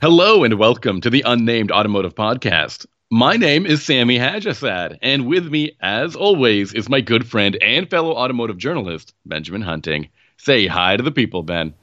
Hello and welcome to the Unnamed Automotive Podcast. My name is Sami Haj-Assaad, and with me, as always, is my good friend and fellow automotive journalist, Benjamin Hunting. Say hi to the people, Ben.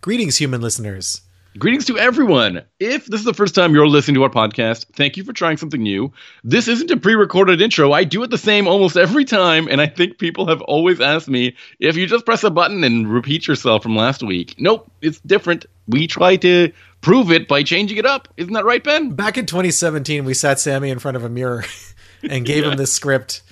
Greetings, human listeners. Greetings to everyone. If this is the first time you're listening to our podcast, thank you for trying something new. This isn't a pre recorded intro. I do it the same almost every time, and I think people have always asked me if you just press a button and repeat yourself from last week. Nope, it's different. We try to prove it by changing it up. Isn't that right, Ben? Back in 2017, we sat Sami in front of a mirror and gave yeah. him this script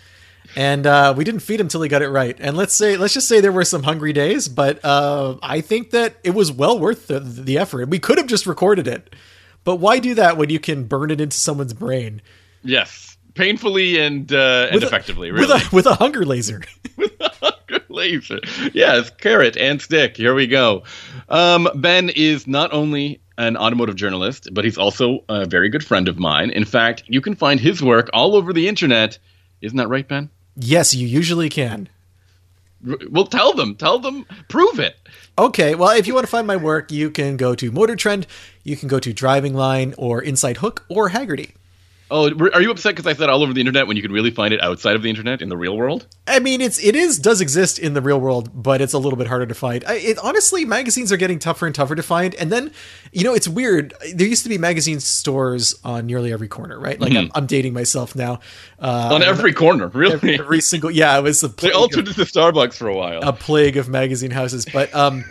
and uh, we didn't feed him till he got it right. And let's say, let's just say there were some hungry days, but uh, I think that it was well worth the, the effort. We could have just recorded it, but why do that when you can burn it into someone's brain? Yes, painfully and uh, and effectively, really. With a, with a hunger laser. with a hunger laser. Yes, carrot and stick. Here we go. Um, ben is not only an automotive journalist, but he's also a very good friend of mine. In fact, you can find his work all over the internet. Isn't that right, Ben? Yes, you usually can. Well, tell them. Tell them. Prove it. Okay. Well, if you want to find my work, you can go to Motor Trend, you can go to Driving Line or Inside Hook or Hagerty. Oh, are you upset because I said all over the internet when you can really find it outside of the internet in the real world? I mean, it's it is does exist in the real world, but it's a little bit harder to find. I, it, honestly, magazines are getting tougher and tougher to find. And then, you know, it's weird. There used to be magazine stores on nearly every corner, right? Like mm-hmm. I'm, I'm, dating myself now. Uh, on every corner, really? Every, every single, yeah. It was a they all turned into Starbucks for a while. A plague of magazine houses, but um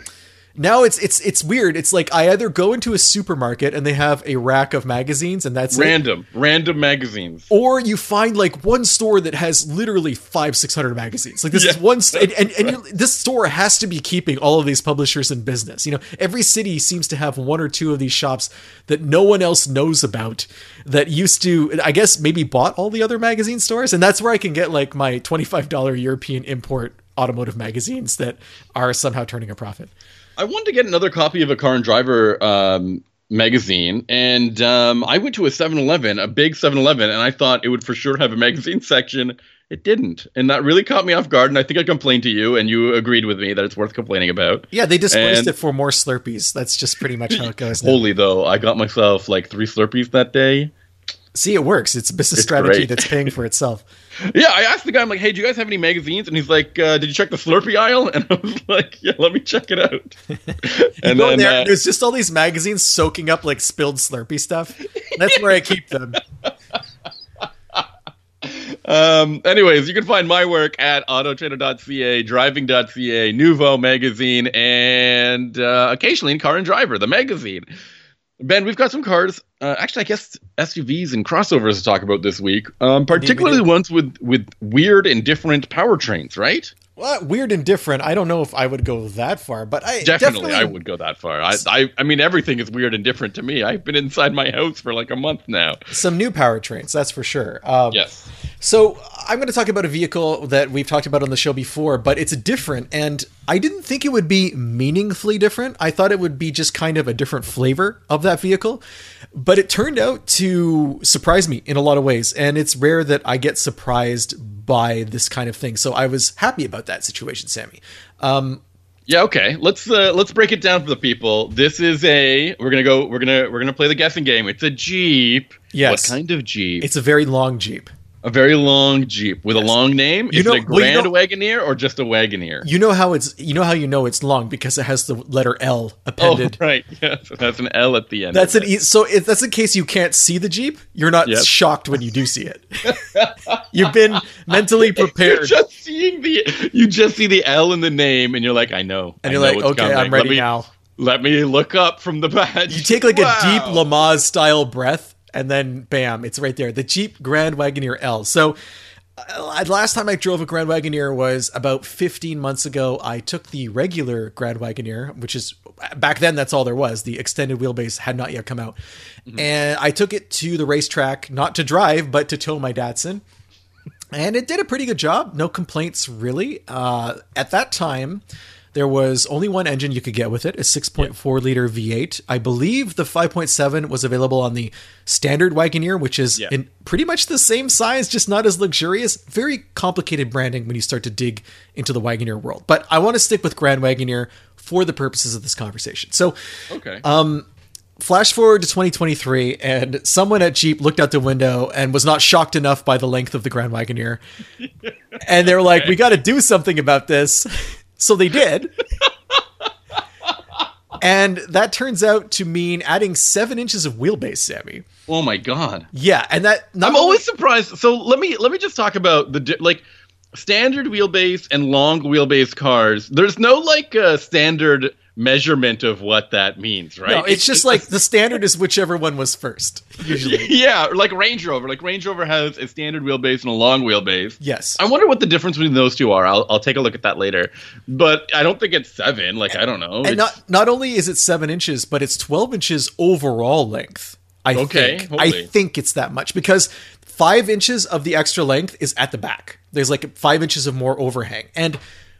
now it's it's it's weird. It's like I either go into a supermarket and they have a rack of magazines and that's random, it, random magazines, or you find like one store that has literally five six hundred magazines. Like this yeah. is one, st- and and, and this store has to be keeping all of these publishers in business. You know, every city seems to have one or two of these shops that no one else knows about that used to, I guess, maybe bought all the other magazine stores, and that's where I can get like my twenty five dollar European import automotive magazines that are somehow turning a profit. I wanted to get another copy of a car and driver um, magazine, and um, I went to a 7-Eleven, a big 7-Eleven, and I thought it would for sure have a magazine section. It didn't, and that really caught me off guard. And I think I complained to you, and you agreed with me that it's worth complaining about. Yeah, they displaced and, it for more Slurpees. That's just pretty much how it goes. Now. Holy though, I got myself like three Slurpees that day. See, it works. It's a business it's strategy great. that's paying for itself. yeah, I asked the guy, I'm like, hey, do you guys have any magazines? And he's like, uh, did you check the Slurpee aisle? And I was like, yeah, let me check it out. and then there, uh, there's just all these magazines soaking up like spilled Slurpee stuff. That's where I keep them. um, anyways, you can find my work at autotrader.ca, driving.ca, Nuvo magazine, and uh, occasionally in Car and Driver, the magazine. Ben, we've got some cars. Uh, actually, I guess SUVs and crossovers to talk about this week. Um, particularly ones with with weird and different powertrains, right? Well, weird and different. I don't know if I would go that far, but I definitely, definitely I would go that far. I, I, I mean, everything is weird and different to me. I've been inside my house for like a month now. Some new powertrains, that's for sure. Um, yes. So I'm going to talk about a vehicle that we've talked about on the show before, but it's different, and I didn't think it would be meaningfully different. I thought it would be just kind of a different flavor of that vehicle, but it turned out to surprise me in a lot of ways, and it's rare that I get surprised by this kind of thing. So I was happy about that situation, Sami. Um, yeah, okay. Let's uh, let's break it down for the people. This is a we're gonna go we're gonna we're gonna play the guessing game. It's a Jeep. Yes. What kind of Jeep? It's a very long Jeep. A very long Jeep with yes. a long name. You Is know, it a Grand well, you know, Wagoneer or just a Wagoneer? You know how it's you know how you know it's long because it has the letter L appended. Oh, right. Yes, it has an L at the end. That's an e- so if that's in case you can't see the Jeep, you're not yep. shocked when you do see it. You've been mentally prepared. You're just seeing the you just see the L in the name and you're like, I know. And you're like, okay, coming. I'm ready let me, now. Let me look up from the badge. You take like wow. a deep Lamaze style breath and then bam, it's right there. The Jeep Grand Wagoneer L. So uh, last time I drove a Grand Wagoneer was about 15 months ago. I took the regular Grand Wagoneer, which is back then that's all there was. The extended wheelbase had not yet come out. Mm-hmm. And I took it to the racetrack, not to drive, but to tow my Datsun. And it did a pretty good job. No complaints, really. Uh, at that time, there was only one engine you could get with it, a 6.4 liter V8. I believe the 5.7 was available on the standard Wagoneer, which is in pretty much the same size, just not as luxurious. Very complicated branding when you start to dig into the Wagoneer world. But I want to stick with Grand Wagoneer for the purposes of this conversation. So, okay. Um, flash forward to 2023, and someone at Jeep looked out the window and was not shocked enough by the length of the Grand Wagoneer. and they were like, we got to do something about this. So they did. and that turns out to mean adding seven inches of wheelbase, Sami. Oh my god. Yeah, and that I'm always surprised. So let me let me just talk about the like standard wheelbase and long wheelbase cars. There's no like uh, standard measurement of what that means, right? No, it's, just like the standard is whichever one was first, usually. yeah, like Range Rover. Like Range Rover has a standard wheelbase and a long wheelbase. Yes. I wonder what the difference between those two are. I'll, I'll take a look at that later. But I don't think it's seven. Like I don't know. And It's- not not only is it seven inches, but it's twelve inches overall length. I Okay, think. I think it's that much because five inches of the extra length is at the back. There's like five inches of more overhang. And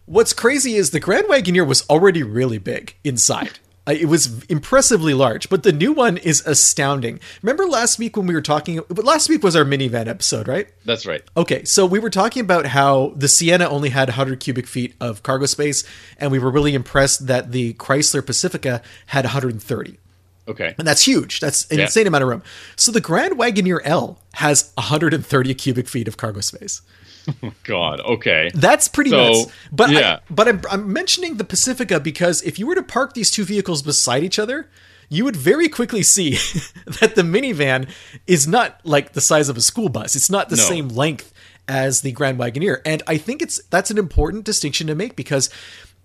what's crazy is the Grand Wagoneer was already really big inside. Uh, It was impressively large, but the new one is astounding. Remember last week when we were talking? But last week was our minivan episode, right? that's right. Okay, so we were talking about how the Sienna only had 100 cubic feet of cargo space, and we were really impressed that the Chrysler Pacifica had 130. Okay. And that's huge. That's an Yeah. insane amount of room. So the Grand Wagoneer L has 130 cubic feet of cargo space. God. Okay. That's pretty So, nuts. But yeah. I, but I'm, I'm mentioning the Pacifica because if you were to park these two vehicles beside each other, you would very quickly see that the minivan is not like the size of a school bus. It's not the No. same length as the Grand Wagoneer, and I think it's that's an important distinction to make because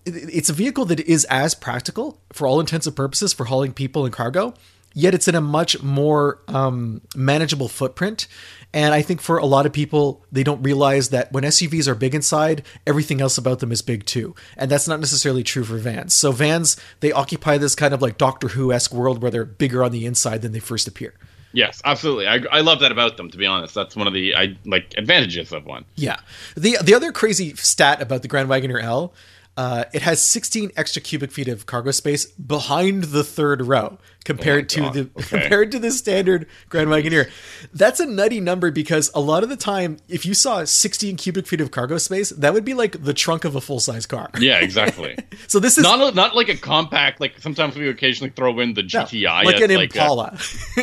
it's a vehicle that is as practical for all intents and purposes for hauling people and cargo. Yet it's in a much more um, manageable footprint, and I think for a lot of people, they don't realize that when SUVs are big inside, everything else about them is big too. And that's not necessarily true for vans. So vans, they occupy this kind of like Doctor Who esque world where they're bigger on the inside than they first appear. Yes, absolutely. I, I love that about them. To be honest, that's one of the I like advantages of one. Yeah. The the other crazy stat about the Grand Wagoneer L, uh, it has 16 extra cubic feet of cargo space behind the third row compared to Oh God. the Okay. compared to the standard Grand Wagoneer. That's a nutty number because a lot of the time, if you saw 16 cubic feet of cargo space, that would be like the trunk of a full size car. Yeah, exactly. So this is not a, not like a compact. Like sometimes we occasionally throw in the no, GTI, like as an a- Impala.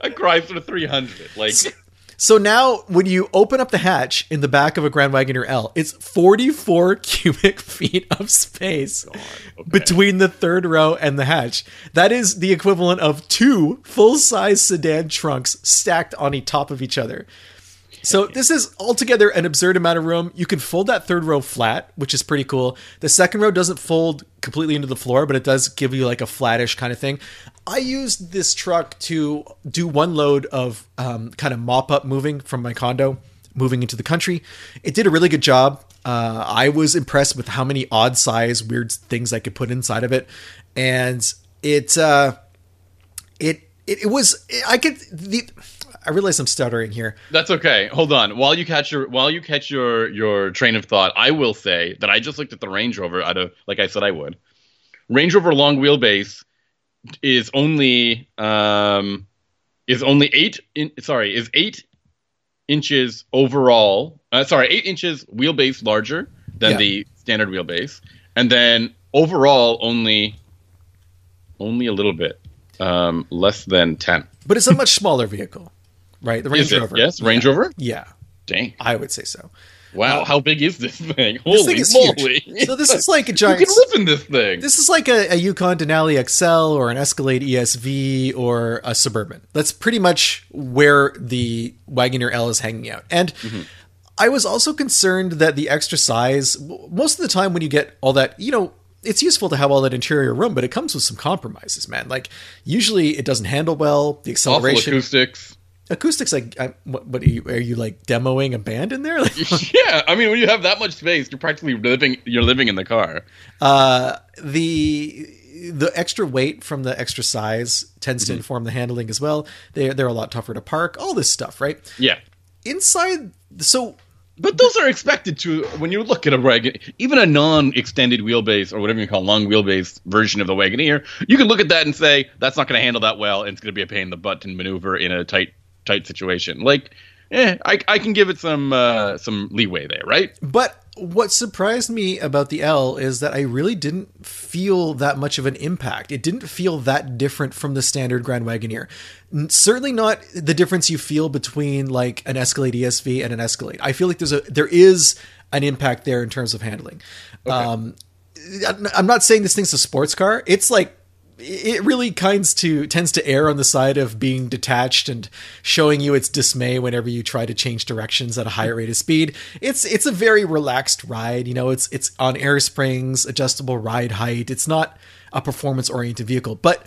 a Chrysler 300. Like So now, when you open up the hatch in the back of a Grand Wagoneer L, it's 44 cubic feet of space between the third row and the hatch. That is the equivalent of two full size sedan trunks stacked on top of each other. So this is altogether an absurd amount of room. You can fold that third row flat, which is pretty cool. The second row doesn't fold completely into the floor, but it does give you like a flattish kind of thing. I used this truck to do one load of um, kind of mop up moving from my condo, moving into the country. It did a really good job. Uh, I was impressed with how many odd size, weird things I could put inside of it, and it uh, it it, it was I could the. I realize I'm stuttering here. That's okay. Hold on. While you catch your while you catch your your train of thought, I will say that I just looked at the Range Rover out of like I said I would. Range Rover long wheelbase is only um is only eight in, sorry is eight inches overall. Uh, sorry, eight inches wheelbase larger than Yeah. the standard wheelbase, and then overall only only a little bit um less than ten. But it's a much smaller vehicle, right? The Range? Rover. Yes, Range Rover. Yeah, Dang. I would say so. Wow, uh, how big is this thing? This Holy thing is moly! huge. So this is like a giant. you can live in this thing. This is like a, a Yukon Denali XL or an Escalade ESV or a Suburban. That's pretty much where the Wagoneer L is hanging out. And mm-hmm. I was also concerned that the extra size, most of the time when you get all that, you know, it's useful to have all that interior room, but it comes with some compromises, man. Like usually it doesn't handle well. The Awful acceleration, acoustics. Acoustics. Like, I, what, what are you? Are you like demoing a band in there? Like, yeah, I mean, when you have that much space, you're practically living. You're living in the car. Uh, the the extra weight from the extra size tends to inform the handling as well. they're they're a lot tougher to park. All this stuff, right? Yeah, Inside, so but those are expected to. When you look at a wagon, even a non-extended wheelbase or whatever you call long wheelbase version of the Wagoneer, you can look at that and say that's not going to handle that well, and it's going to be a pain in the butt to maneuver in a tight tight situation. Like eh, I, I can give it some uh, some leeway there, right? But what surprised me about the L is that I really didn't feel that much of an impact. It didn't feel that different from the standard Grand Wagoneer. Certainly not the difference you feel between like an Escalade ESV and an Escalade. I feel like there's a there is an impact there in terms of handling. Um, I'm not saying this thing's a sports car. It's like it really kinds to tends to err on the side of being detached and showing you its dismay whenever you try to change directions at a higher rate of speed. It's it's a very relaxed ride, you know, it's it's on air springs, adjustable ride height. It's not a performance oriented vehicle, but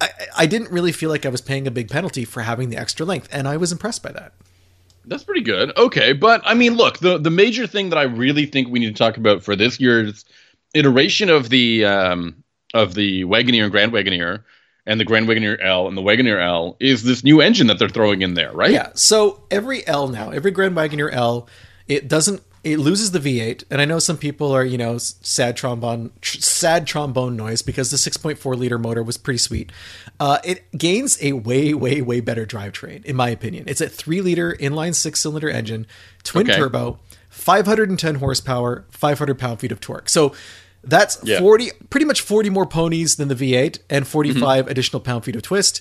I, I didn't really feel like I was paying a big penalty for having the extra length, and I was impressed by that. That's pretty good. Okay, but I mean, look, the the major thing that I really think we need to talk about for this year's iteration of the um, of the Wagoneer and Grand Wagoneer and the Grand Wagoneer L and the Wagoneer L is this new engine that they're throwing in there, right? Yeah. So every L now, every Grand Wagoneer L, it doesn't it loses the V8, and I know some people are you know sad trombone tr- sad trombone noise because the 6.4 liter motor was pretty sweet. Uh, it gains a way way way better drivetrain in my opinion. It's a three liter inline six cylinder engine, twin Okay. turbo, 510 horsepower, 500 pound feet of torque. So. That's Yeah. 40, pretty much 40 more ponies than the V8 and 45 additional pound feet of twist.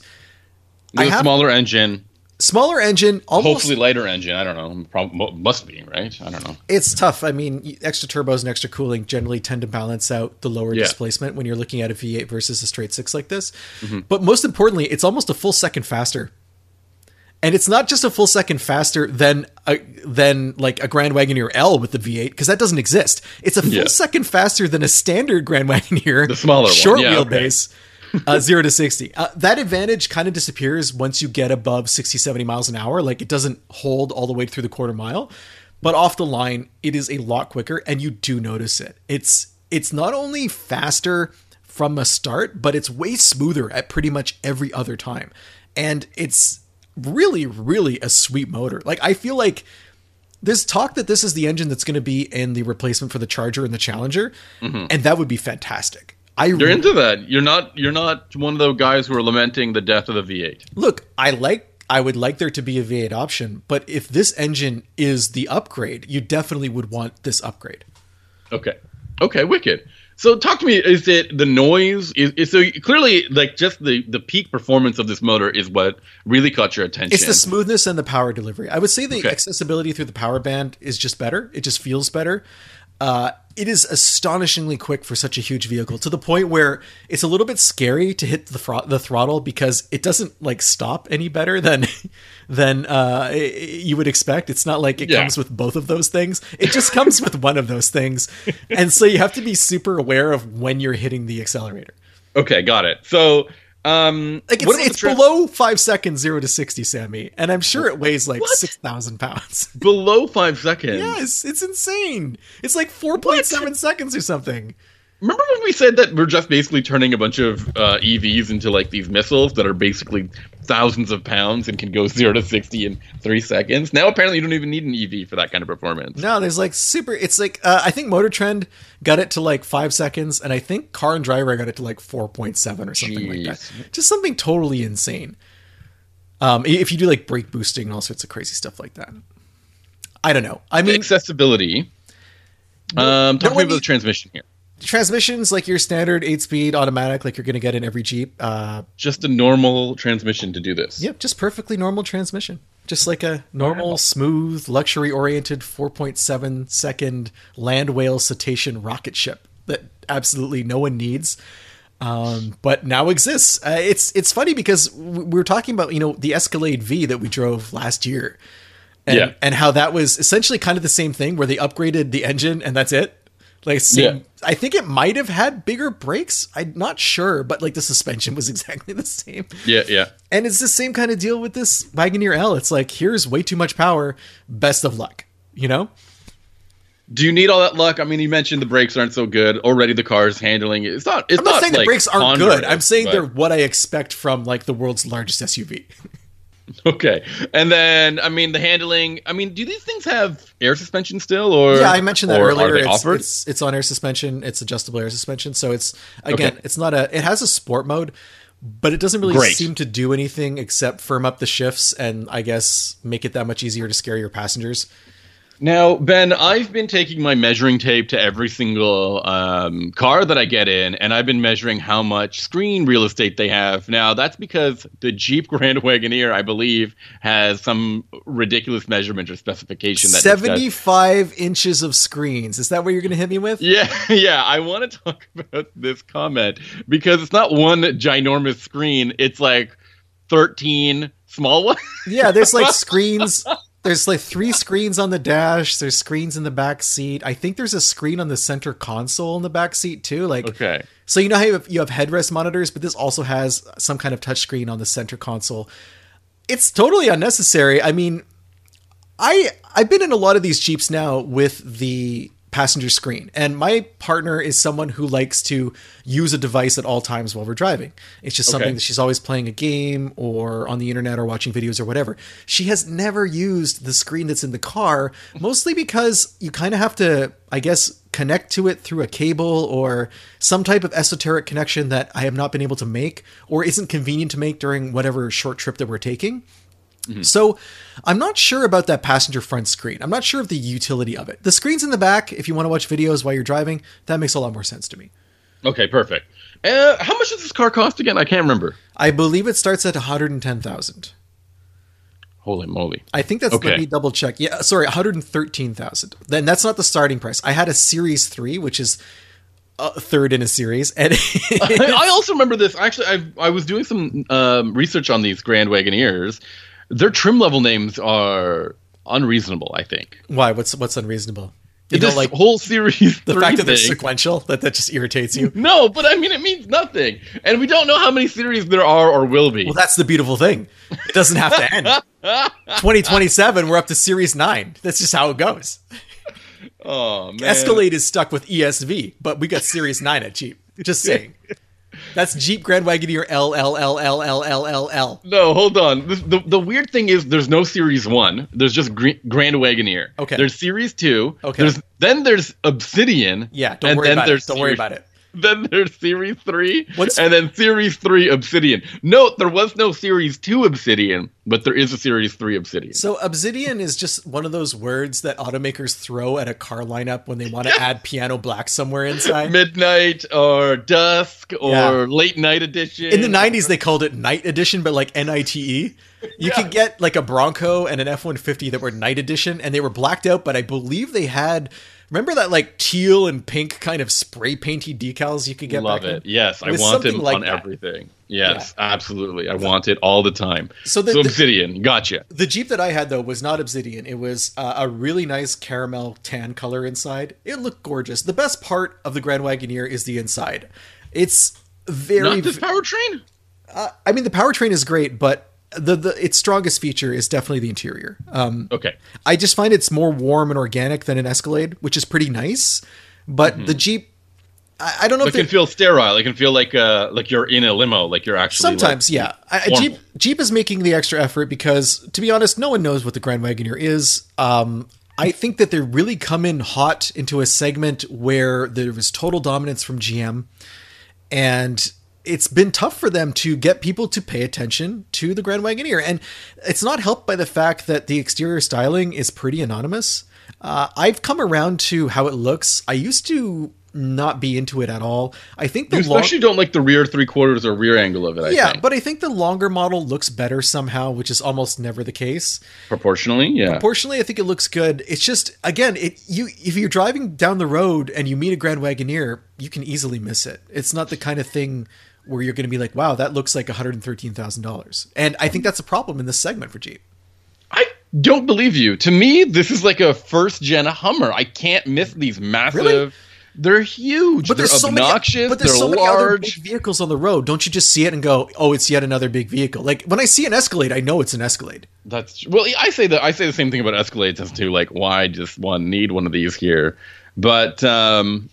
With I a have- smaller engine, Smaller engine, almost hopefully lighter engine. I don't know. Prob- mo- must be right. I don't know. it's tough. I mean, extra turbos and extra cooling generally tend to balance out the lower Yeah. displacement when you're looking at a V8 versus a straight six like this. Mm-hmm. But most importantly, it's almost a full second faster. And it's not just a full second faster than a, than like a Grand Wagoneer L with the V8 because that doesn't exist. It's a full Yeah. second faster than a standard Grand Wagoneer, The smaller short Yeah, okay. wheelbase. uh, zero to 60. Uh, that advantage kind of disappears once you get above 60, 70 miles an hour. Like it doesn't hold all the way through the quarter mile, but off the line, it is a lot quicker and you do notice it. It's, it's not only faster from a start, but it's way smoother at pretty much every other time. And it's really, really a sweet motor. Like I feel like there's talk that this is the engine that's going to be in the replacement for the Charger and the Challenger, mm-hmm. and that would be fantastic. I You're into that. You're not. You're not one of those guys who are lamenting the death of the V8. look, I like I would like there to be a V8 option, but if this engine is the upgrade, you definitely would want this upgrade. Okay. Okay. Wicked. So talk to me. Is it the noise? Is, is so clearly like just the the peak performance of this motor is what really caught your attention? It's the smoothness and the power delivery. I would say the Okay. accessibility through the power band is just better. It just feels better. Uh, it is astonishingly quick for such a huge vehicle to the point where it's a little bit scary to hit the fro- the throttle because it doesn't like stop any better than than uh, you would expect. It's not like it Yeah. comes with both of those things. It just comes with one of those things, and so you have to be super aware of when you're hitting the accelerator. okay. Got it. So um, Like it's, it's tra- below five seconds, zero to sixty, Sami, and I'm sure it weighs like What? six thousand pounds. below five seconds. yes, it's insane. It's like four point seven seconds or something. Remember when we said that we're just basically turning a bunch of uh, EVs into like these missiles that are basically thousands of pounds and can go zero to sixty in three seconds? Now apparently you don't even need an EV for that kind of performance. No, there's like super. It's like uh, I think Motor Trend got it to like five seconds, and I think Car and Driver got it to like four point seven or something like that. Just something totally insane. Um, if you do like brake boosting and all sorts of crazy stuff like that. I don't know. I mean, Accessibility. Um, talk to me one about the transmission here. Transmissions like your standard eight speed automatic, like you're going to get in every Jeep. Uh, Just a normal transmission to do this. Yep, just perfectly normal transmission. Just like a normal, smooth, luxury oriented 4.7 second land whale cetacean rocket ship that absolutely no one needs. Um, but now exists. Uh, it's it's funny because we were talking about you know the Escalade V that we drove last year, and, Yeah. and how that was essentially kind of the same thing where they upgraded the engine and that's it. Like same, Yeah. I think it might have had bigger brakes. I'm not sure, but like the suspension was exactly the same. Yeah, yeah. And it's the same kind of deal with this Wagoneer L. It's like, here's way too much power. Best of luck. You know? Do you need all that luck? I mean, you mentioned the brakes aren't so good. Already the car's handling it. It's not. It's I'm not, saying the brakes aren't good. I'm saying but- they're what I expect from like the world's largest SUV. okay. And then, I mean, the handling. I mean, do these things have air suspension still, or yeah, I mentioned that earlier. It's, it's it's on air suspension. It's adjustable air suspension. So it's again, Okay. it's not a. It has a sport mode, but it doesn't really Great. seem to do anything except firm up the shifts and I guess make it that much easier to scare your passengers. Now, Ben, I've been taking my measuring tape to every single um, car that I get in, and I've been measuring how much screen real estate they have. Now, that's because the Jeep Grand Wagoneer, I believe, has some ridiculous measurement or specification that discuss- 75 inches of screens. Is that what you're going to hit me with? Yeah, yeah. I want to talk about this comment because it's not one ginormous screen. It's like 13 small ones. Yeah, there's like screens. There's like three screens on the dash. There's screens in the back seat. I think there's a screen on the center console in the back seat too. Like, Okay. so you know how you have, you have headrest monitors, but this also has some kind of touchscreen on the center console. It's totally unnecessary. I mean, I I've been in a lot of these Jeeps now with the passenger screen, and my partner is someone who likes to use a device at all times while we're driving. It's just something that she's always playing a game or on the internet or watching videos or whatever. She has never used the screen that's in the car, mostly because you kind of have to, I guess, connect to it through a cable or some type of esoteric connection that I have not been able to make or isn't convenient to make during whatever short trip that we're taking. So I'm not sure about that passenger front screen. I'm not sure of the utility of it. The screen's in the back if you want to watch videos while you're driving. That makes a lot more sense to me. Okay, perfect. Uh, how much does this car cost again? I can't remember. I believe it starts at 110,000. Holy moly. I think that's Okay. let me double check. Yeah, sorry, 113,000. Then that's not the starting price. I had a Series 3, which is a third in a series and I also remember this. Actually, I I was doing some um, research on these Grand Wagoneers. Their trim level names are unreasonable. I think why what's what's unreasonable? You this don't like whole series. the fact that they're sequential that that just irritates you. No, but I mean it means nothing, and we don't know how many series there are or will be. Well, that's the beautiful thing. It doesn't have to end. 2027, we're up to Series 9. That's just how it goes. oh man, Escalade is stuck with ESV, but we got Series 9 at Jeep. Just saying. That's Jeep Grand Wagoneer L L L L L L L L. No, hold on. This, the the weird thing is there's no series one. There's just Gr- Grand Wagoneer. Okay. There's series two. Okay. There's then there's Obsidian. Yeah, don't and worry then about it. Don't worry about it. Then there's series three. What's- and then series three Obsidian. Note there was no series two Obsidian, but there is a series three Obsidian. So Obsidian is just one of those words that automakers throw at a car lineup when they want to add piano black somewhere inside. Midnight or dusk or Yeah. late night edition. In the 90s, they called it Night Edition, but like N I T E. You could get like a Bronco and an F 150 that were Night Edition, and they were blacked out, but I believe they had. Remember that like teal and pink kind of spray painty decals you could get Love it. then? Yes, I want them like on that. everything. Yes, absolutely. I want it all the time. So the- so the- Obsidian, gotcha. The Jeep that I had though was not Obsidian. It was uh, a really nice caramel tan color inside. It looked gorgeous. The best part of the Grand Wagoneer is the inside. It's very. Not this powertrain. I mean, the powertrain is great, but the, the its strongest feature is definitely the interior. Um, Okay. I just find it's more warm and organic than an Escalade, which is pretty nice. But the Jeep, I, I don't know if It can feel sterile. It can feel like uh like you're in a limo, like you're actually sometimes, like- yeah. I- Jeep Jeep is making the extra effort because, to be honest, no one knows what the Grand Wagoneer is. Um, I think that they really come in hot into a segment where there was total dominance from GM, and it's been tough for them to get people to pay attention to the Grand Wagoneer. And it's not helped by the fact that the exterior styling is pretty anonymous. Uh, I've come around to how it looks. I used to not be into it at all. I think the You long- especially don't like the rear three quarters or rear angle of it. I yeah, think. but I think the longer model looks better somehow, which is almost never the case. proportionally, yeah. Proportionally, I think it looks good. It's just again, it you if you're driving down the road and you meet a Grand Wagoneer, you can easily miss it. It's not the kind of thing where you're going to be like, "Wow, that looks like one hundred thirteen thousand dollars." And I think that's a problem in this segment for Jeep. I don't believe you. To me, this is like a first gen Hummer. I can't miss these massive. Really? They're huge. But they're there's so obnoxious. many, but there's so many other big vehicles on the road. Don't you just see it and go, "Oh, it's yet another big vehicle"? Like when I see an Escalade, I know it's an Escalade. That's well. I say that. I say the same thing about Escalades as to like why just one need one of these here. But um,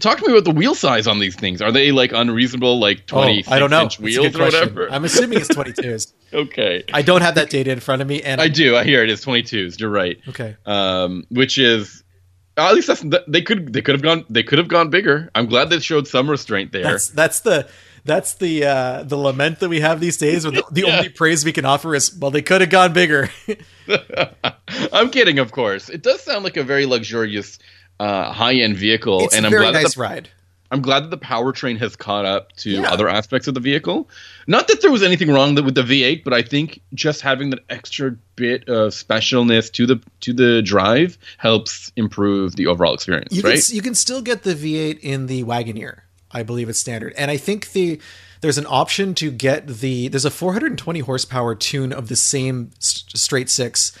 talk to me about the wheel size on these things. Are they like unreasonable, like twenty oh, I don't know. inch wheels or whatever? I'm assuming it's 22s. okay, I don't have that data in front of me, and I do. I hear it is twenty twos. You're right. okay. Um, which is at least that's they could they could have gone they could have gone bigger. I'm glad they showed some restraint there. That's that's the That's the uh, the lament that we have these days. Or the, the yeah. only praise we can offer is, well, they could have gone bigger. I'm kidding, of course. It does sound like a very luxurious, uh, high end vehicle, it's and a I'm very glad nice the, ride. I'm glad that the powertrain has caught up to Yeah. other aspects of the vehicle. Not that there was anything wrong with the V8, but I think just having that extra bit of specialness to the to the drive helps improve the overall experience, You can right? s- you can still get the V8 in the Wagoneer. I believe it's standard, and I think the there's an option to get the there's a 420 horsepower tune of the same straight six.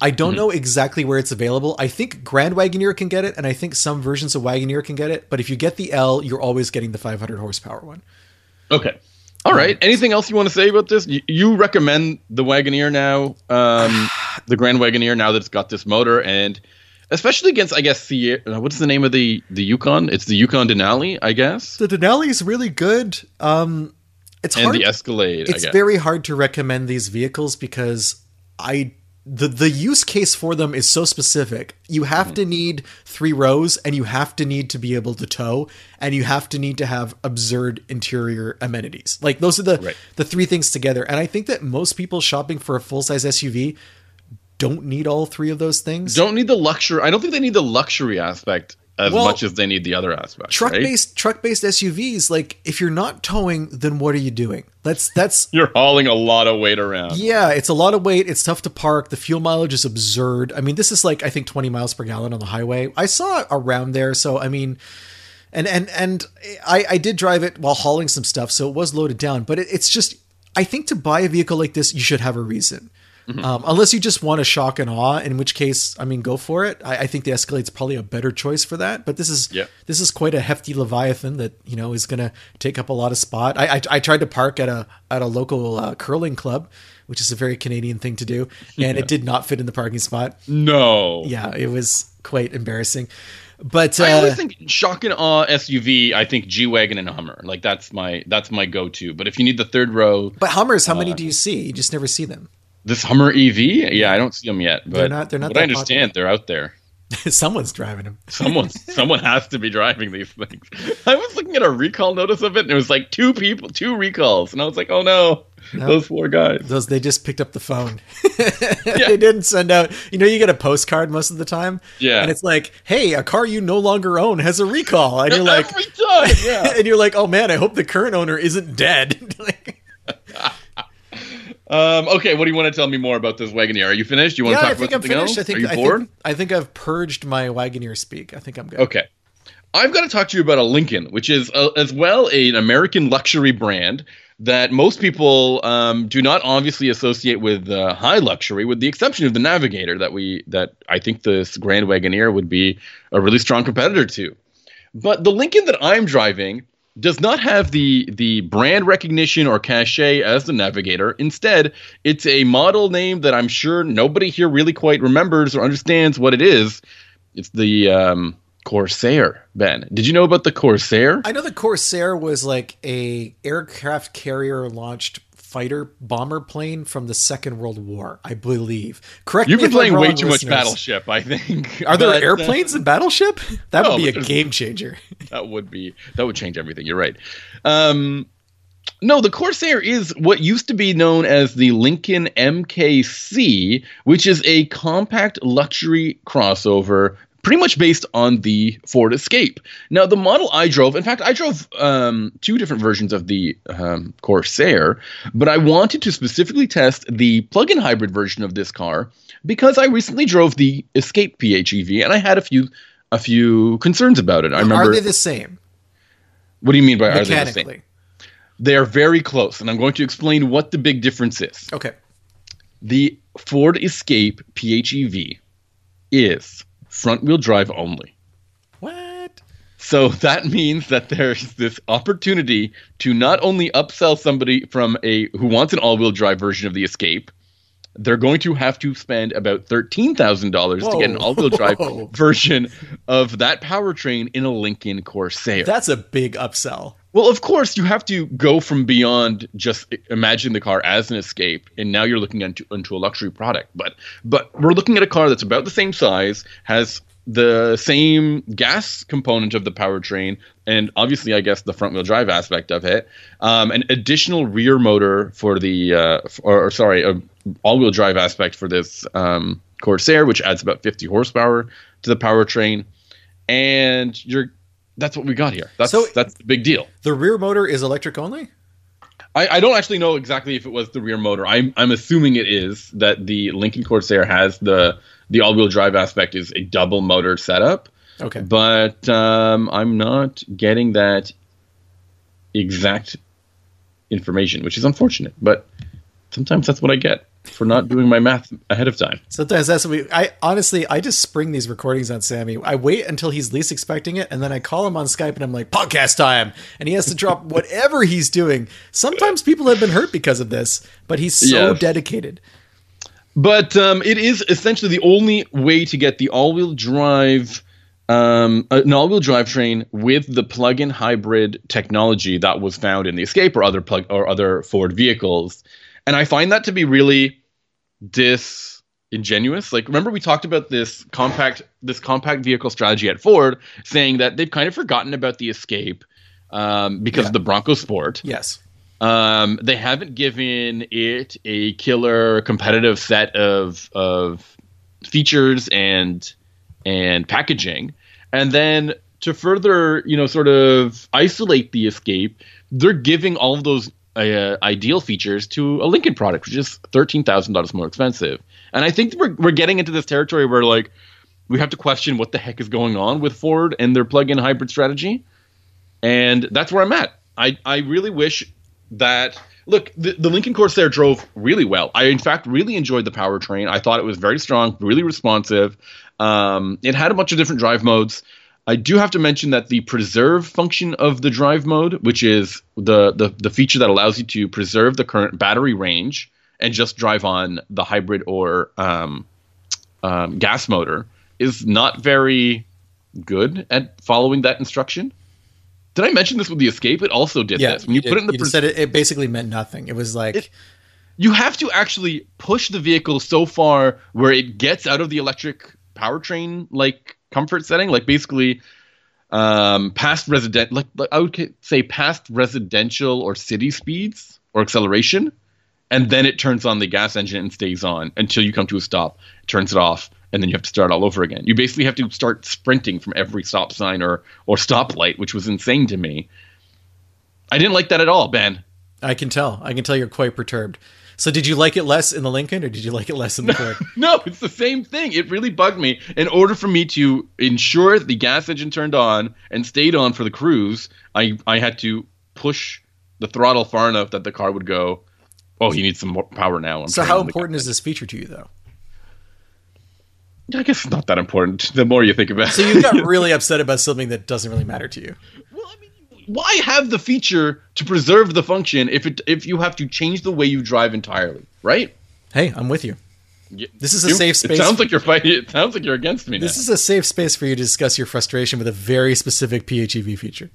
I don't know exactly where it's available. I think Grand Wagoneer can get it, and I think some versions of Wagoneer can get it. But if you get the L, you're always getting the 500 horsepower one. Okay. All right. Anything else you want to say about this? You, you recommend the Wagoneer now, um, the Grand Wagoneer now that it's got this motor, and especially against, I guess, the uh, what's the name of the the Yukon? It's the Yukon Denali, I guess, The Denali is really good. Um, it's and hard. the Escalade. I it's very hard to recommend these vehicles because I the the use case for them is so specific. You have to hmm. need three rows and you have to need to be able to tow and you have to need to have absurd interior amenities. Like those are the Right. the three things together. And I think that most people shopping for a full-size SUV don't need all three of those things. don't need the luxury. I don't think they need the luxury aspect as Well, much as they need the other aspects. truck right? based truck based SUVs like if you're not towing then what are you doing? That's that's You're hauling a lot of weight around. Yeah, it's a lot of weight. It's tough to park. The fuel mileage is absurd. I mean, this is like I think 20 miles per gallon on the highway. I saw it around there, so I mean, and and and I I did drive it while hauling some stuff, so it was loaded down. But it, it's just I think to buy a vehicle like this, you should have a reason. Um, unless you just want a shock and awe, in which case, I mean, go for it. I, I think the Escalade's probably a better choice for that. But this is Yeah. this is quite a hefty Leviathan that you know is going to take up a lot of spot. I, I I tried to park at a at a local uh, curling club, which is a very Canadian thing to do, and it did not fit in the parking spot. No. Yeah, it was quite embarrassing. But uh, I always think shock and awe SUV. I think G wagon and Hummer. Like that's my that's my go to. But if you need the third row, but Hummers, how Uh, many do you see? You just never see them. This Hummer EV. Yeah, I don't see them yet. But They're not- they're not I understand, they're out there. Someone's driving them. Someone someone has to be driving these things. I was looking at a recall notice of it, and it was like two people, two recalls, and I was like, oh no, those four guys. Those they just picked up the phone. they didn't send out. You know, you get a postcard most of the time. Yeah. and it's like, hey, a car you no longer own has a recall, and you're like, Every time, yeah. and you're like, oh man, I hope the current owner isn't dead. Like, um, okay, what do you want to tell me more about this Wagoneer? Are you finished? You want yeah, to I talk think about I'm something finished. else? I think Are you I bored? think I think I've purged my Wagoneer speak. I think I'm good. Okay. I've got to talk to you about a Lincoln, which is uh as well an American luxury brand that most people um, do not obviously associate with uh, high luxury, with the exception of the Navigator that we that I think this Grand Wagoneer would be a really strong competitor to. But the Lincoln that I'm driving does not have the the brand recognition or cachet as the Navigator. Instead, it's a model name that I'm sure nobody here really quite remembers or understands what it is. It's the um, Corsair. Ben, did you know about the Corsair? I know the Corsair was like a aircraft carrier launched fighter bomber plane from the Second World War, I believe. Correct You've been playing way too much. Battleship, I think. Are there But, uh, airplanes in Battleship? That No, would be a game changer. that would be that would change everything. You're right. Um, no, the Corsair is what used to be known as the Lincoln MKC, which is a compact luxury crossover. Pretty much based on the Ford Escape. Now, the model I drove, in fact, I drove um, two different versions of the um, Corsair, but I wanted to specifically test the plug in hybrid version of this car because I recently drove the Escape PHEV and I had a few a few concerns about it. I remember. Are they the same What do you mean by are they the same? They are very close, and I'm going to explain what the big difference is. Okay. The Ford Escape PHEV is front wheel drive only. What? So that means that there's this opportunity to not only upsell somebody from a who wants an all-wheel drive version of the Escape, they're going to have to spend about thirteen thousand dollars to get an all-wheel drive version of that powertrain in a Lincoln Corsair. That's a big upsell. Well, of course, you have to go from beyond just imagine the car as an escape, and now you're looking into, into a luxury product. But but we're looking at a car that's about the same size, has the same gas component of the powertrain, and obviously, I guess the front wheel drive aspect of it, um, an additional rear motor for the, uh, or, or, sorry, a all wheel drive aspect for this um, Corsair, which adds about 50 horsepower to the powertrain, and you're that's what we got here. That's so that's the big deal. The rear motor is electric only. I, I, don't actually know exactly if it was the rear motor. I'm I'm assuming it is that the Lincoln Corsair has the the all wheel drive aspect is a double motor setup. Okay, but um, I'm not getting that exact information, which is unfortunate. But sometimes that's what I get for not doing my math ahead of time. Sometimes that's what we. I honestly, I just spring these recordings on Sami. I wait until he's least expecting it, and then I call him on Skype, and I'm like, "Podcast time," and he has to drop whatever he's doing. Sometimes people have been hurt because of this, but he's so yes. dedicated. But um, it is essentially the only way to get the all-wheel drive. Um, an all-wheel drivetrain with the plug-in hybrid technology that was found in the Escape or other plug or other Ford vehicles and I find that to be really disingenuous. Like, remember we talked about this compact this compact vehicle strategy at Ford, saying that they've kind of forgotten about the Escape um, because yeah. of the Bronco Sport. Yes. Um, they haven't given it a killer competitive set of of features and and packaging, and then to further, you know, sort of isolate the Escape, they're giving all of those uh, ideal features to a Lincoln product, which is thirteen thousand dollars more expensive. And I think we're we're getting into this territory where like we have to question what the heck is going on with Ford and their plug-in hybrid strategy. And that's where I'm at. I I really wish that look the, the Lincoln Corsair drove really well. I in fact really enjoyed the powertrain. I thought it was very strong, really responsive. Um, it had a bunch of different drive modes. I do have to mention that the preserve function of the drive mode, which is the, the, the feature that allows you to preserve the current battery range and just drive on the hybrid or um, um, gas motor, is not very good at following that instruction. Did I mention this with the Escape? It also did yeah, this. When you, you put it in the you said it, it, basically meant nothing. It was like it, you have to actually push the vehicle so far where it gets out of the electric powertrain like comfort setting, like basically um, past resident, like, like I would say past residential or city speeds or acceleration, and then it turns on the gas engine and stays on until you come to a stop, turns it off, and then you have to start all over again. You basically have to start sprinting from every stop sign or or stoplight, which was insane to me. I didn't like that at all, Ben. I can tell. I can tell you're quite perturbed. So did you like it less in the Lincoln or did you like it less in the Ford? no, it's the same thing. It really bugged me. In order for me to ensure the gas engine turned on and stayed on for the cruise, I I had to push the throttle far enough that the car would go, "Oh, he needs some more power now." I'm so how important is this feature to you though? I guess it's not that important. The more you think about it. So you got really upset about something that doesn't really matter to you why have the feature to preserve the function if it if you have to change the way you drive entirely, right? Hey, I'm with you. Yeah, this is a you, safe space. It sounds like you're fighting. It sounds like you're against me. This now. is a safe space for you to discuss your frustration with a very specific PHEV feature.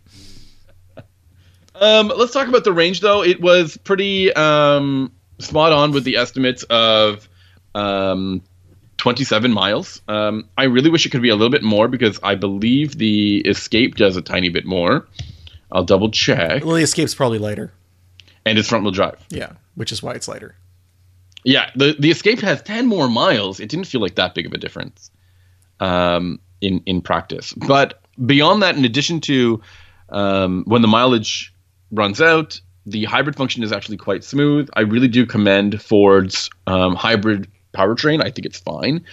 Um, let's talk about the range, though. It was pretty um, spot on with the estimates of um, 27 miles. Um, I really wish it could be a little bit more because I believe the Escape does a tiny bit more. I'll double check. Well, the Escape's probably lighter. And it's front wheel drive. Yeah, which is why it's lighter. Yeah, the the Escape has ten more miles. It didn't feel like that big of a difference, um, in in practice. But beyond that, in addition to um, when the mileage runs out, the hybrid function is actually quite smooth. I really do commend Ford's um, hybrid powertrain. I think it's fine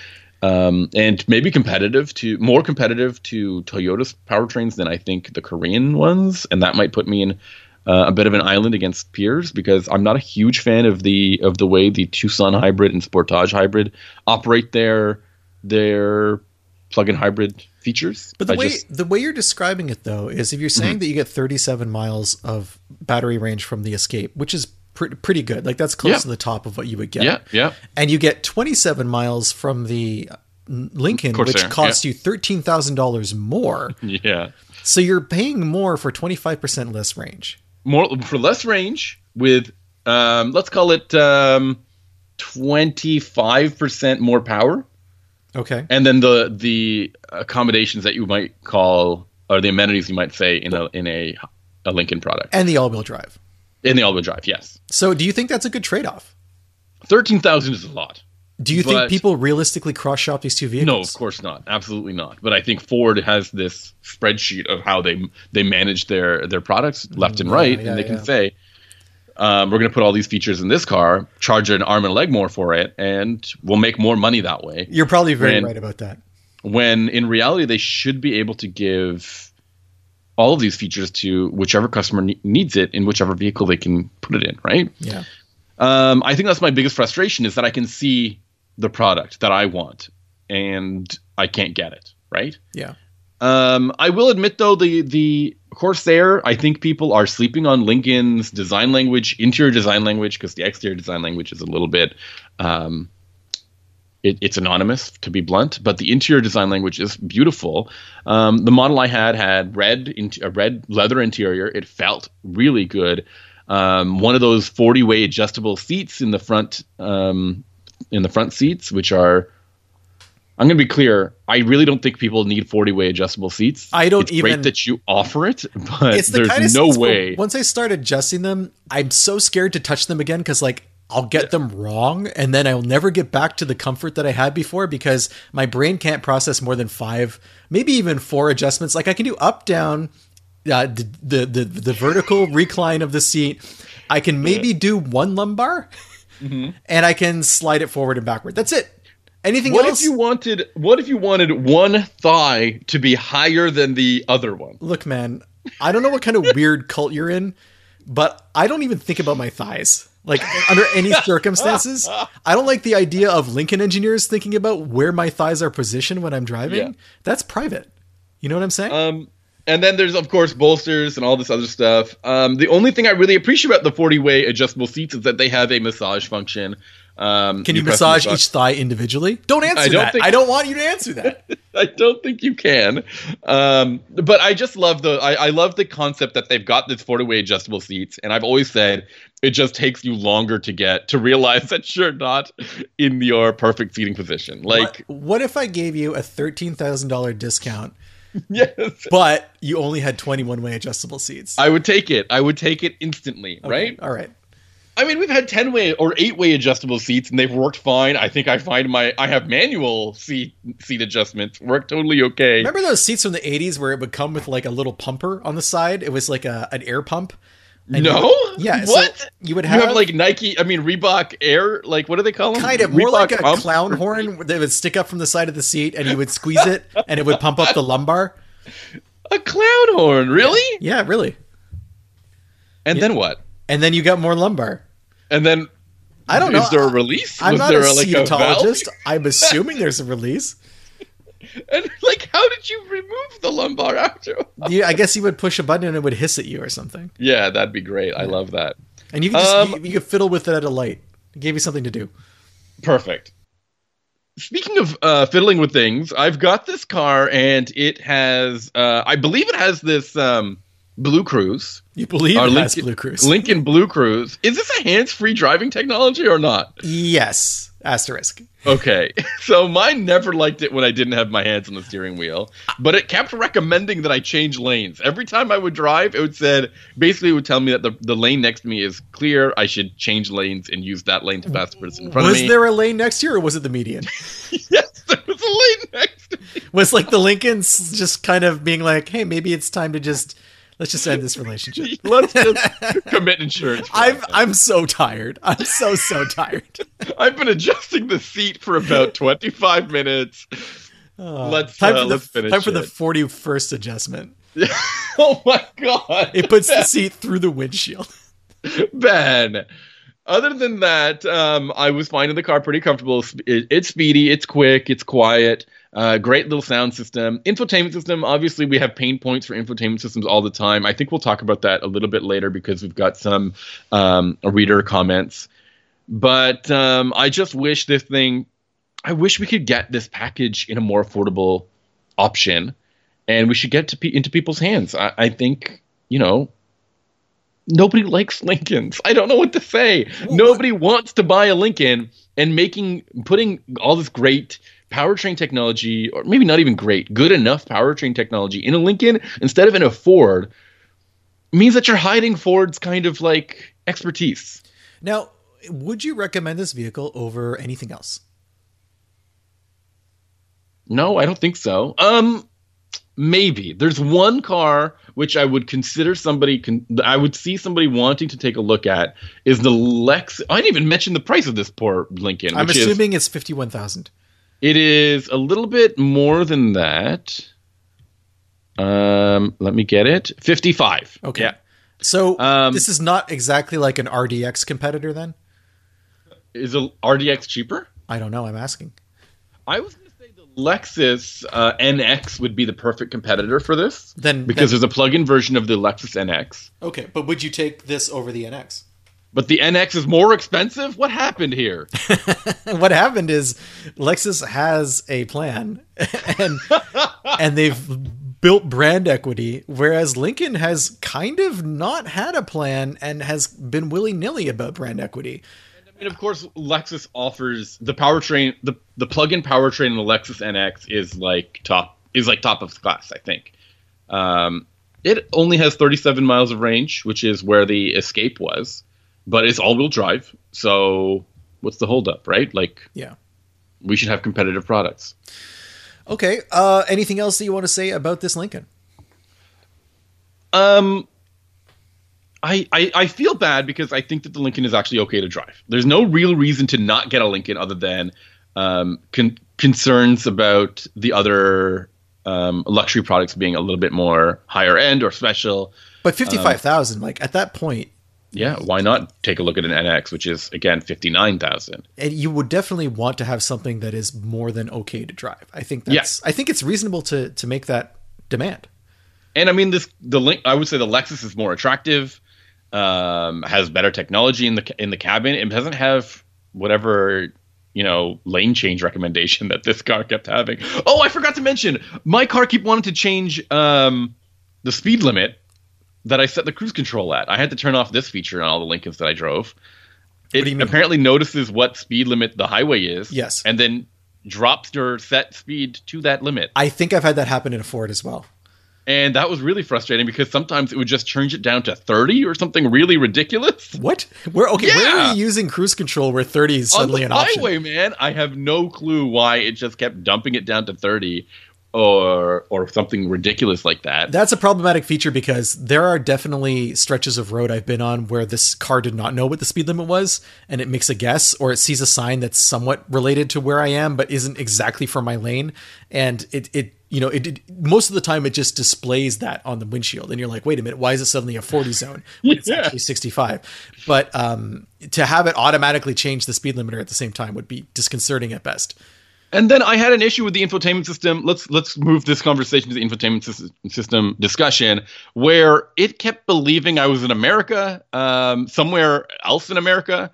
um, and maybe competitive to more competitive to Toyota's powertrains than I think the Korean ones, and that might put me in uh, a bit of an island against peers because I'm not a huge fan of the of the way the Tucson hybrid and Sportage hybrid operate their their plug-in hybrid features. But the I way just, the way you're describing it though is if you're saying mm-hmm. that you get 37 miles of battery range from the Escape, which is pretty pretty good. Like that's close yeah. to the top of what you would get. Yeah, yeah. And you get 27 miles from the Lincoln, Corsair, which costs yeah. you thirteen thousand dollars more. Yeah. So you're paying more for 25 percent less range. More for less range with um, let's call it um, 25 percent more power. Okay. and then the the accommodations that you might call or the amenities you might say in a in a a Lincoln product And the all-wheel drive. In the all-wheel drive. Yes, So, do you think that's a good trade-off? thirteen thousand is a lot. Do you think people realistically cross-shop these two vehicles? No, of course not. Absolutely not. But I think Ford has this spreadsheet of how they they manage their their products left and Yeah, right, yeah, and they yeah. can say, um, "We're going to put all these features in this car, charge an arm and a leg more for it, and we'll make more money that way." You're probably very When- right about that. When in reality, they should be able to give all of these features to whichever customer ne- needs it in whichever vehicle they can put it in. Right. Yeah. Um, I think that's my biggest frustration is that I can see the product that I want and I can't get it. Right. Yeah. Um, I will admit though the the Corsair, I think people are sleeping on Lincoln's design language, interior design language, because the exterior design language is a little bit, um, it, it's anonymous to be blunt, but the interior design language is beautiful. Um, the model I had had red, in, a red leather interior. It felt really good. Um, one of those forty-way adjustable seats in the front, um, in the front seats, which are I'm going to be clear. I really don't think people need 40 way adjustable seats. I don't it's even- great that you offer it, but It's the there's kind of no way. Once I start adjusting them, I'm so scared to touch them again because like I'll get them wrong and then I'll never get back to the comfort that I had before because my brain can't process more than five, maybe even four adjustments. Like I can do up, down, uh, the, the the the vertical recline of the seat. I can maybe do one lumbar, Mm-hmm. and I can slide it forward and backward. That's it. Anything What else? if you wanted? What if you wanted one thigh to be higher than the other one? Look, man, I don't know what kind of weird cult you're in, but I don't even think about my thighs. Like under any circumstances, I don't like the idea of Lincoln engineers thinking about where my thighs are positioned when I'm driving. Yeah. That's private. You know what I'm saying? Um, and then there's of course bolsters and all this other stuff. Um, the only thing I really appreciate about the 40 way adjustable seats is that they have a massage function. Um, Can you, press massage each thigh individually? Don't answer I don't that. think- I don't want you to answer that. I don't think you can. Um, but I just love the I, I love the concept that they've got this 40 way adjustable seats, and I've always said it just takes you longer to get to realize that you're not in your perfect seating position. Like what, what if I gave you a thirteen thousand dollar discount, yes. but you only had twenty one way adjustable seats? I would take it. I would take it instantly, Okay, right? All right. I mean, we've had 10 way or 8 way adjustable seats and they've worked fine. I think I find my I have manual seat seat adjustments work totally okay. Remember those seats from the 80s where it would come with like a little pumper on the side? It was like a, an air pump. No? yeah. so What? you would you have, have like Nike, I mean Reebok Air, like what do they call them? kind of more like a pump? clown horn that would stick up from the side of the seat and you would squeeze it and it would pump up the lumbar. A clown horn, really? Yeah, really. And then what? And then you got more lumbar. And then I don't know. Is there a release? I'm Was not there a like? I'm assuming there's a release. And like, how did you remove the lumbar after? You, I guess you would push a button and it would hiss at you or something. Yeah, that'd be great. I love that. And you could just Um, you, you could fiddle with it at a light. It gave you something to do. Perfect. Speaking of uh, fiddling with things, I've got this car and it has, uh, I believe it has this um, BlueCruise, You believe it has Lincoln- BlueCruise? Lincoln BlueCruise. Is this a hands-free driving technology or not? yes. Asterisk. Okay, so mine never liked it when I didn't have my hands on the steering wheel, but it kept recommending that I change lanes. Every time I would drive, it would said basically it would tell me that the, the lane next to me is clear. I should change lanes and use that lane to pass the person in front Was of me. Was there a lane next to you or was it the median? yes, there was a lane next to me. was like the Lincolns just kind of being like, "Hey, maybe it's time to just let's just end this relationship." Let's just commit insurance. I'm. I'm so tired. I'm so so tired. I've been adjusting the seat for about 25 minutes. let's Time uh, for the let's finish time for the 41st adjustment. oh my god! It puts the seat through the windshield. Ben. Other than that, um, I was finding the car pretty comfortable. It's speedy, it's quick, it's quiet. Uh, great little sound system. Infotainment system. Obviously, we have pain points for infotainment systems all the time. I think we'll talk about that a little bit later because we've got some um, reader comments. But um, I just wish this thing. I wish we could get this package in a more affordable option, and we should get to pe- into people's hands. I, I think you know nobody likes Lincolns. I don't know what to say. Nobody wants to buy a Lincoln and making putting all this great powertrain technology, or maybe not even great, good enough powertrain technology in a Lincoln instead of in a Ford means that you're hiding Ford's kind of like expertise. Now, would you recommend this vehicle over anything else? No, I don't think so. Um, maybe there's one car which I would consider somebody can I would see somebody wanting to take a look at is the Lex. I didn't even mention the price of this poor Lincoln. I'm which is- assuming it's fifty one thousand. It is a little bit more than that. Um, let me get it. Fifty-five. Okay. Yeah. So Um, this is not exactly like an RDX competitor, then. Is a RDX cheaper? I don't know. I'm asking. I was going to say the Lexus uh, NX would be the perfect competitor for this Then because then- there's a plug-in version of the Lexus NX. okay, but would you take this over the NX? But the NX is more expensive. What happened here? what happened is Lexus has a plan and and they've built brand equity whereas Lincoln has kind of not had a plan and has been willy-nilly about brand equity. I mean, of course, Lexus offers the powertrain. the The plug-in powertrain in the Lexus NX is like top is like top of class. I think. Um, it only has 37 miles of range, which is where the Escape was, but it's all-wheel drive. So, what's the holdup, right? Like, Yeah. we should have competitive products. Okay, uh anything else that you want to say about this Lincoln? Um, I, I I feel bad because I think that the Lincoln is actually okay to drive. There's no real reason to not get a Lincoln other than um, con- concerns about the other um, luxury products being a little bit more higher end or special. But 55,000 like at that point Yeah, why not take a look at an NX, which is again fifty nine thousand? and you would definitely want to have something that is more than okay to drive. I think that's I think it's reasonable to to make that demand. And I mean, this the link. I would say the Lexus is more attractive, um, has better technology in the in the cabin. It doesn't have whatever you know lane change recommendation that this car kept having. Oh, I forgot to mention, my car keep wanting to change um, the speed limit that I set the cruise control at. I had to turn off this feature on all the Lincolns that I drove. It do you mean? apparently notices what speed limit the highway is. Yes. and then drops your set speed to that limit. I think I've had that happen in a Ford as well. And that was really frustrating because sometimes it would just change it down to 30 or something really ridiculous. What? Where okay, where are you using cruise control where 30 is suddenly On an the option? highway, man. I have no clue why it just kept dumping it down to 30 or or something ridiculous like that. That's a problematic feature because there are definitely stretches of road I've been on where this car did not know what the speed limit was and it makes a guess or it sees a sign that's somewhat related to where I am but isn't exactly for my lane and it it you know it, it most of the time it just displays that on the windshield and you're like wait a minute why is it suddenly a 40 zone when it's Yeah. actually 65 but um to have it automatically change the speed limiter at the same time would be disconcerting at best And then I had an issue with the infotainment system. Let's let's move this conversation to the infotainment sys- system discussion, where it kept believing I was in America, um, somewhere else in America,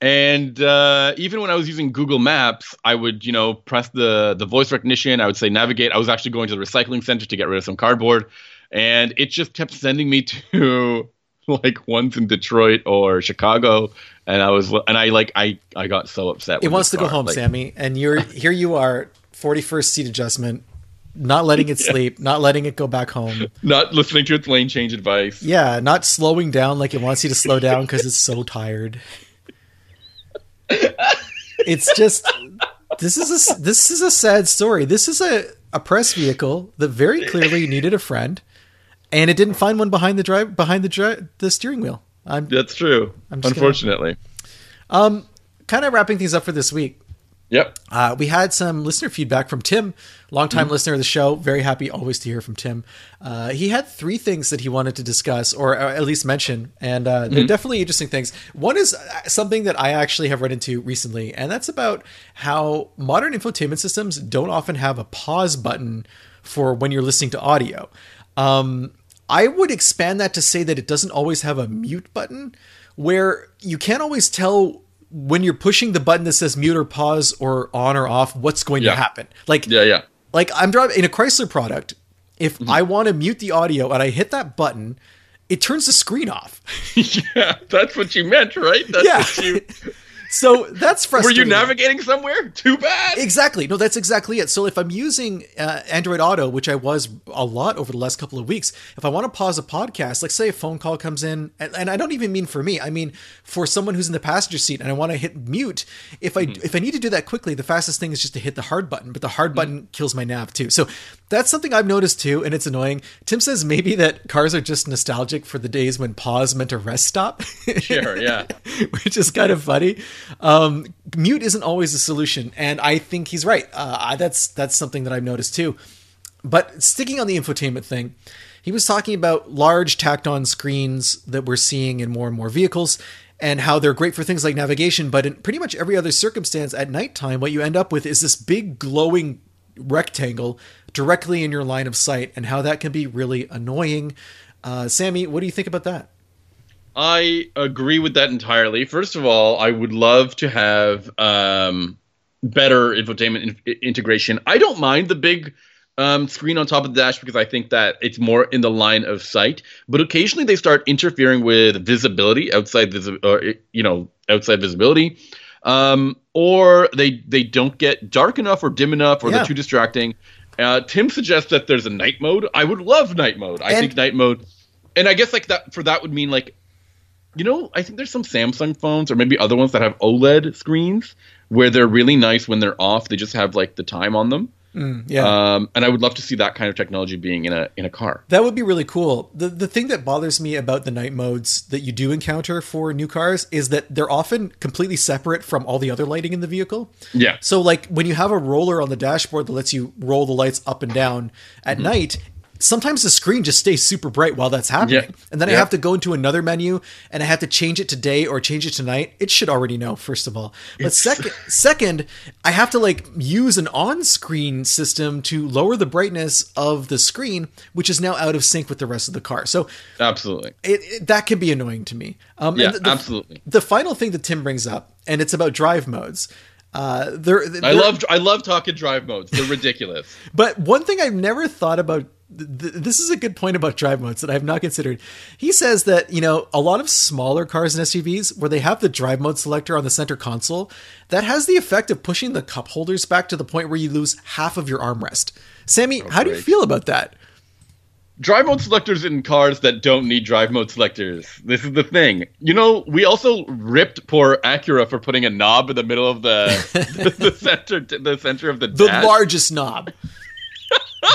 and uh, even when I was using Google Maps, I would you know press the the voice recognition. I would say navigate. I was actually going to the recycling center to get rid of some cardboard, and it just kept sending me to like ones in Detroit or Chicago, and I was and I like I I got so upset. it wants to go home Like, Sami and you're here you are 41st seat adjustment not letting it sleep not letting it go back home not listening to its lane change advice. yeah not slowing down like it wants you to slow down because it's so tired it's just this is a this is a sad story this is a a press vehicle that very clearly needed a friend and it didn't find one behind the drive behind the dri- the steering wheel i'm That's true. I'm just gonna- Unfortunately. kind of wrapping things up for this week Yep. Uh, we had some listener feedback from Tim, longtime listener of the show. Very happy always to hear from Tim. Uh, he had three things that he wanted to discuss, or uh, at least mention, and uh, they're definitely interesting things. One is uh, something that I actually have run into recently, and that's about how modern infotainment systems don't often have a pause button for when you're listening to audio. Um, I would expand that to say that it doesn't always have a mute button, where you can't always tell when you're pushing the button that says mute or pause or on or off what's going Yeah. to happen. Like Yeah, yeah. like I'm driving in a Chrysler product. If Mm-hmm. I want to mute the audio and I hit that button, it turns the screen off. yeah, that's what you meant, right? That's Yeah. what you so that's frustrating. Were you navigating somewhere? Too bad. Exactly. No, that's exactly it. So if I'm using uh, Android Auto, which I was a lot over the last couple of weeks, if I want to pause a podcast, like say a phone call comes in, and, and I don't even mean for me, I mean for someone who's in the passenger seat, and I want to hit mute. If I if I need to do that quickly, the fastest thing is just to hit the hard button, but the hard button kills my nav too. So that's something I've noticed too, and it's annoying. Tim says maybe that cars are just nostalgic for the days when pause meant a rest stop. Sure, yeah. which is kind of funny. Um, mute isn't always a solution, and I think he's right. Uh, that's that's something that I've noticed too. But sticking on the infotainment thing, he was talking about large tacked-on screens that we're seeing in more and more vehicles, and how they're great for things like navigation. But in pretty much every other circumstance, at nighttime, what you end up with is this big glowing rectangle directly in your line of sight, and how that can be really annoying. Uh, Sami, what do you think about that? I agree with that entirely. First of all, I would love to have um, better infotainment in- integration. I don't mind the big um, screen on top of the dash because I think that it's more in the line of sight. But occasionally they start interfering with visibility outside or you know outside visibility, um, or they they don't get dark enough or dim enough, or Yeah. they're too distracting. Uh, Tim suggests that there's a night mode. I would love night mode. I And- think night mode, and I guess like that for that would mean like you know, I think there's some Samsung phones or maybe other ones that have OLED screens where they're really nice when they're off. They just have like the time on them. Yeah. Um, and I would love to see that kind of technology being in a in a car. That would be really cool. The the thing that bothers me about the night modes that you do encounter for new cars is that they're often completely separate from all the other lighting in the vehicle. Yeah. So like when you have a roller on the dashboard that lets you roll the lights up and down at Mm-hmm. night, sometimes the screen just stays super bright while that's happening. And then I have to go into another menu and I have to change it to day or change it to night. It should already know, first of all. But second second, I have to like use an on-screen system to lower the brightness of the screen, which is now out of sync with the rest of the car. So Absolutely. it, it- that can be annoying to me. Um, Yeah, the, the- absolutely. The final thing that Tim brings up, and it's about drive modes. Uh, there, I love I love talking drive modes. They're ridiculous. but one thing I've never thought about. Th- th- this is a good point about drive modes that I have not considered. He says that you know a lot of smaller cars and SUVs where they have the drive mode selector on the center console, that has the effect of pushing the cup holders back to the point where you lose half of your armrest. Sami, oh, how do you feel about that? drive mode selectors in cars that don't need drive mode selectors. This is the thing. You know, we also ripped poor Acura for putting a knob in the middle of the the, center the center of the the dash. largest knob.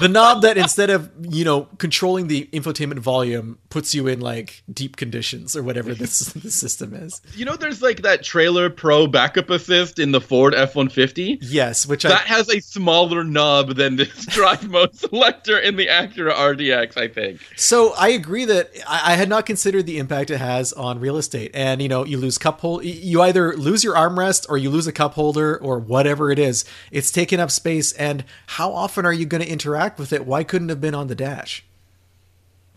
The knob that instead of you know controlling the infotainment volume puts you in like deep conditions or whatever this the system is. You know, there's like that trailer pro backup assist in the Ford F 150. Yes, which That I has a smaller knob than this drive mode selector in the Acura RDX, I think. so I agree that I, I had not considered the impact it has on real estate. And you know, you lose cup hold, you either lose your armrest or you lose a cup holder or whatever it is. It's taking up space. And how often are you going to interact with it? Why couldn't it have been on the dash?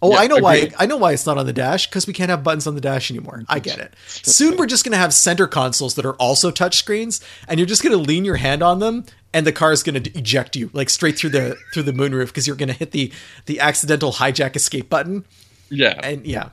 Oh, Yeah, I know why. I know why it's not on the dash because we can't have buttons on the dash anymore. I get it. Soon we're just going to have center consoles that are also touch screens, and you're just going to lean your hand on them, and the car is going to eject you like straight through the through the moonroof because you're going to hit the the accidental hijack escape button. Yeah, And yeah,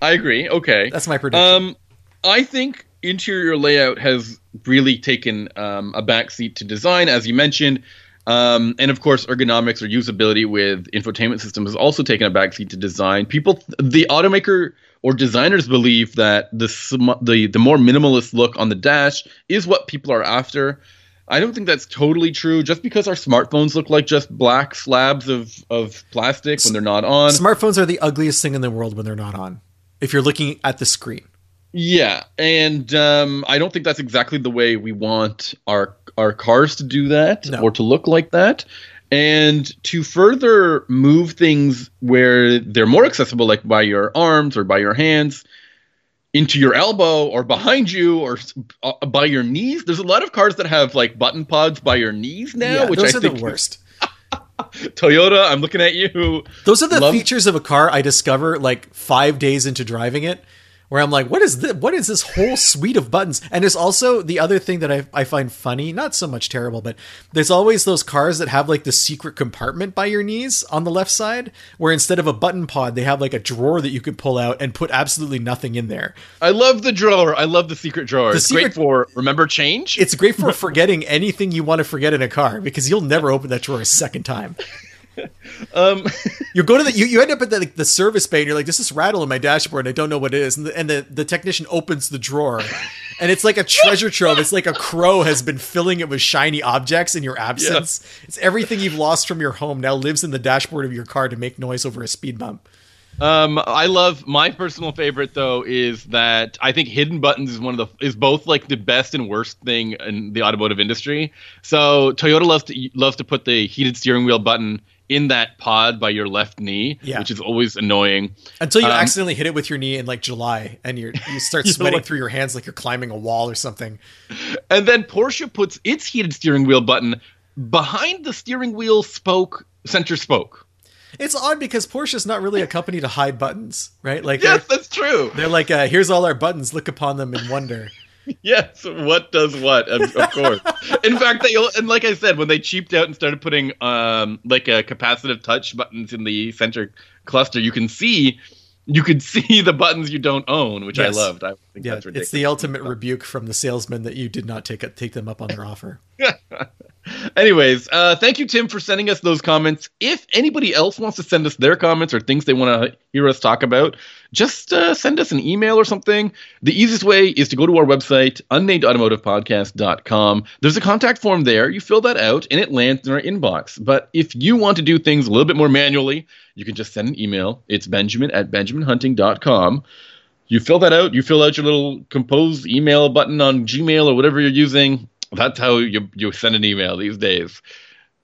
I agree. Okay. that's my prediction. Um, I think interior layout has really taken um, a backseat to design, as you mentioned. Um, and of course, ergonomics or usability with infotainment systems has also taken a backseat to design. People, the automaker or designers believe that the sm- the the more minimalist look on the dash is what people are after. I don't think that's totally true. Just because our smartphones look like just black slabs of of plastic when they're not on, Smartphones are the ugliest thing in the world when they're not on. If you're looking at the screen. Yeah, and um, I don't think that's exactly the way we want our our cars to do that No. or to look like that. And to further move things where they're more accessible, like by your arms or by your hands, into your elbow or behind you or uh, by your knees. There's a lot of cars that have like button pods by your knees now, yeah, which those I are think the worst. Toyota. I'm looking at you. Those are the Love- features of a car I discover like five days into driving it. Where I'm like, what is this? What is this whole suite of buttons? And it's also the other thing that I, I find funny, not so much terrible, but there's always those cars that have like the secret compartment by your knees on the left side, where instead of a button pod, they have like a drawer that you could pull out and put absolutely nothing in there. I love the drawer. I love the secret drawer. The it's secret- great for remember change. It's great for forgetting anything you want to forget in a car because you'll never open that drawer a second time. um, You go to the you, you end up at the, like, the service bay and you're like, there's this rattle in my dashboard and I don't know what it is. And the, and the, the technician opens the drawer and it's like a treasure trove. It's like a crow has been filling it with shiny objects in your absence. It's everything you've lost from your home now lives in the dashboard of your car to make noise over a speed bump. Um, I love my personal favorite though is that I think hidden buttons is one of the is both like the best and worst thing in the automotive industry. So Toyota loves to loves to put the heated steering wheel button in that pod by your left knee, Yeah. which is always annoying. Until you Um, accidentally hit it with your knee in like July and you're, you start sweating like- through your hands like you're climbing a wall or something. And then Porsche puts its heated steering wheel button behind the steering wheel spoke center spoke. It's odd because Porsche's not really a company to hide buttons, right? Like Yes, that's true. they're like, uh, here's all our buttons. Look upon them in wonder. Yes, what does what? Of, of course. In fact, they and like I said, when they cheaped out and started putting um like a capacitive touch buttons in the center cluster, you can see you could see the buttons you don't own, which Yes. I loved. I think Yeah, that's ridiculous. it's the ultimate rebuke from the salesman that you did not take it, take them up on their offer. Anyways, uh, thank you, Tim, for sending us those comments. If anybody else wants to send us their comments or things they want to hear us talk about, just uh, send us an email or something. The easiest way is to go to our website, unnamedautomotivepodcast.com. There's a contact form there. You fill that out, and it lands in our inbox. But if you want to do things a little bit more manually, you can just send an email. It's benjamin at benjaminhunting.com. You fill that out. You fill out your little compose email button on Gmail or whatever you're using. That's how you you send an email these days.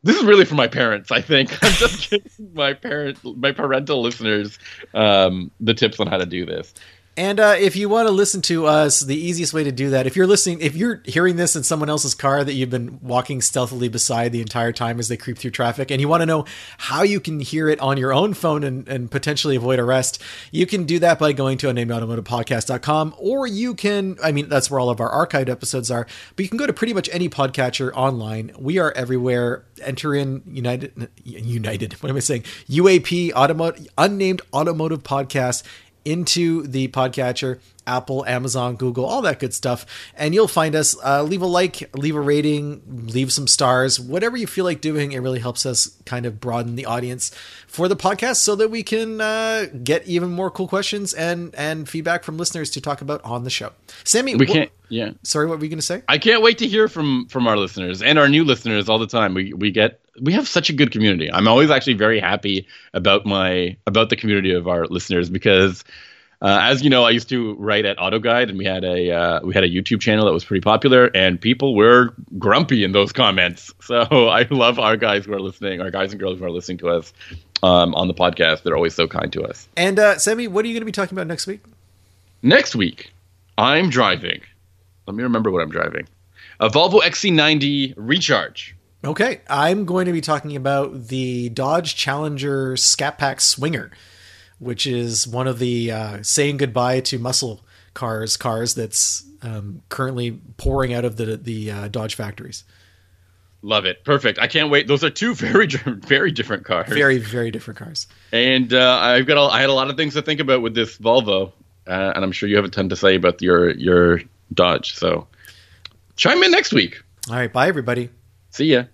This is really for my parents. I think I'm just giving my parent my parental listeners um, the tips on how to do this. And uh, if you want to listen to us, the easiest way to do that, if you're listening, if you're hearing this in someone else's car that you've been walking stealthily beside the entire time as they creep through traffic, and you want to know how you can hear it on your own phone and, and potentially avoid arrest, you can do that by going to unnamedautomotivepodcast.com, or you can, I mean, that's where all of our archived episodes are, but you can go to pretty much any podcatcher online. We are everywhere. Enter in United, United, what am I saying? UAP, automotive, unnamed automotive podcast into the podcatcher apple amazon google all that good stuff and you'll find us uh, leave a like leave a rating leave some stars whatever you feel like doing it really helps us kind of broaden the audience for the podcast so that we can uh, get even more cool questions and and feedback from listeners to talk about on the show Sami We wh- can't. Yeah, sorry what were you going to say I can't wait to hear from from our listeners and our new listeners all the time. We we get we have such a good community. I'm always actually very happy about my about the community of our listeners because. Uh, as you know, I used to write at AutoGuide, and we had a uh, we had a YouTube channel that was pretty popular, and people were grumpy in those comments. So I love our guys who are listening, our guys and girls who are listening to us um, on the podcast. They're always so kind to us. and uh, Sami what are you going to be talking about next week Next week, I'm driving. Let me remember what I'm driving. A Volvo XC90 Recharge. Okay, I'm going to be talking about the Dodge Challenger Scat Pack Swinger, which is one of the uh, saying goodbye to muscle cars cars that's um, currently pouring out of the the uh, Dodge factories. Love it. Perfect. I can't wait. Those are two very very different cars. Very very different cars. And uh, I've got a, I had a lot of things to think about with this Volvo, uh, and I'm sure you have a ton to say about your your Dodge. So chime in next week. All right, bye everybody. See ya.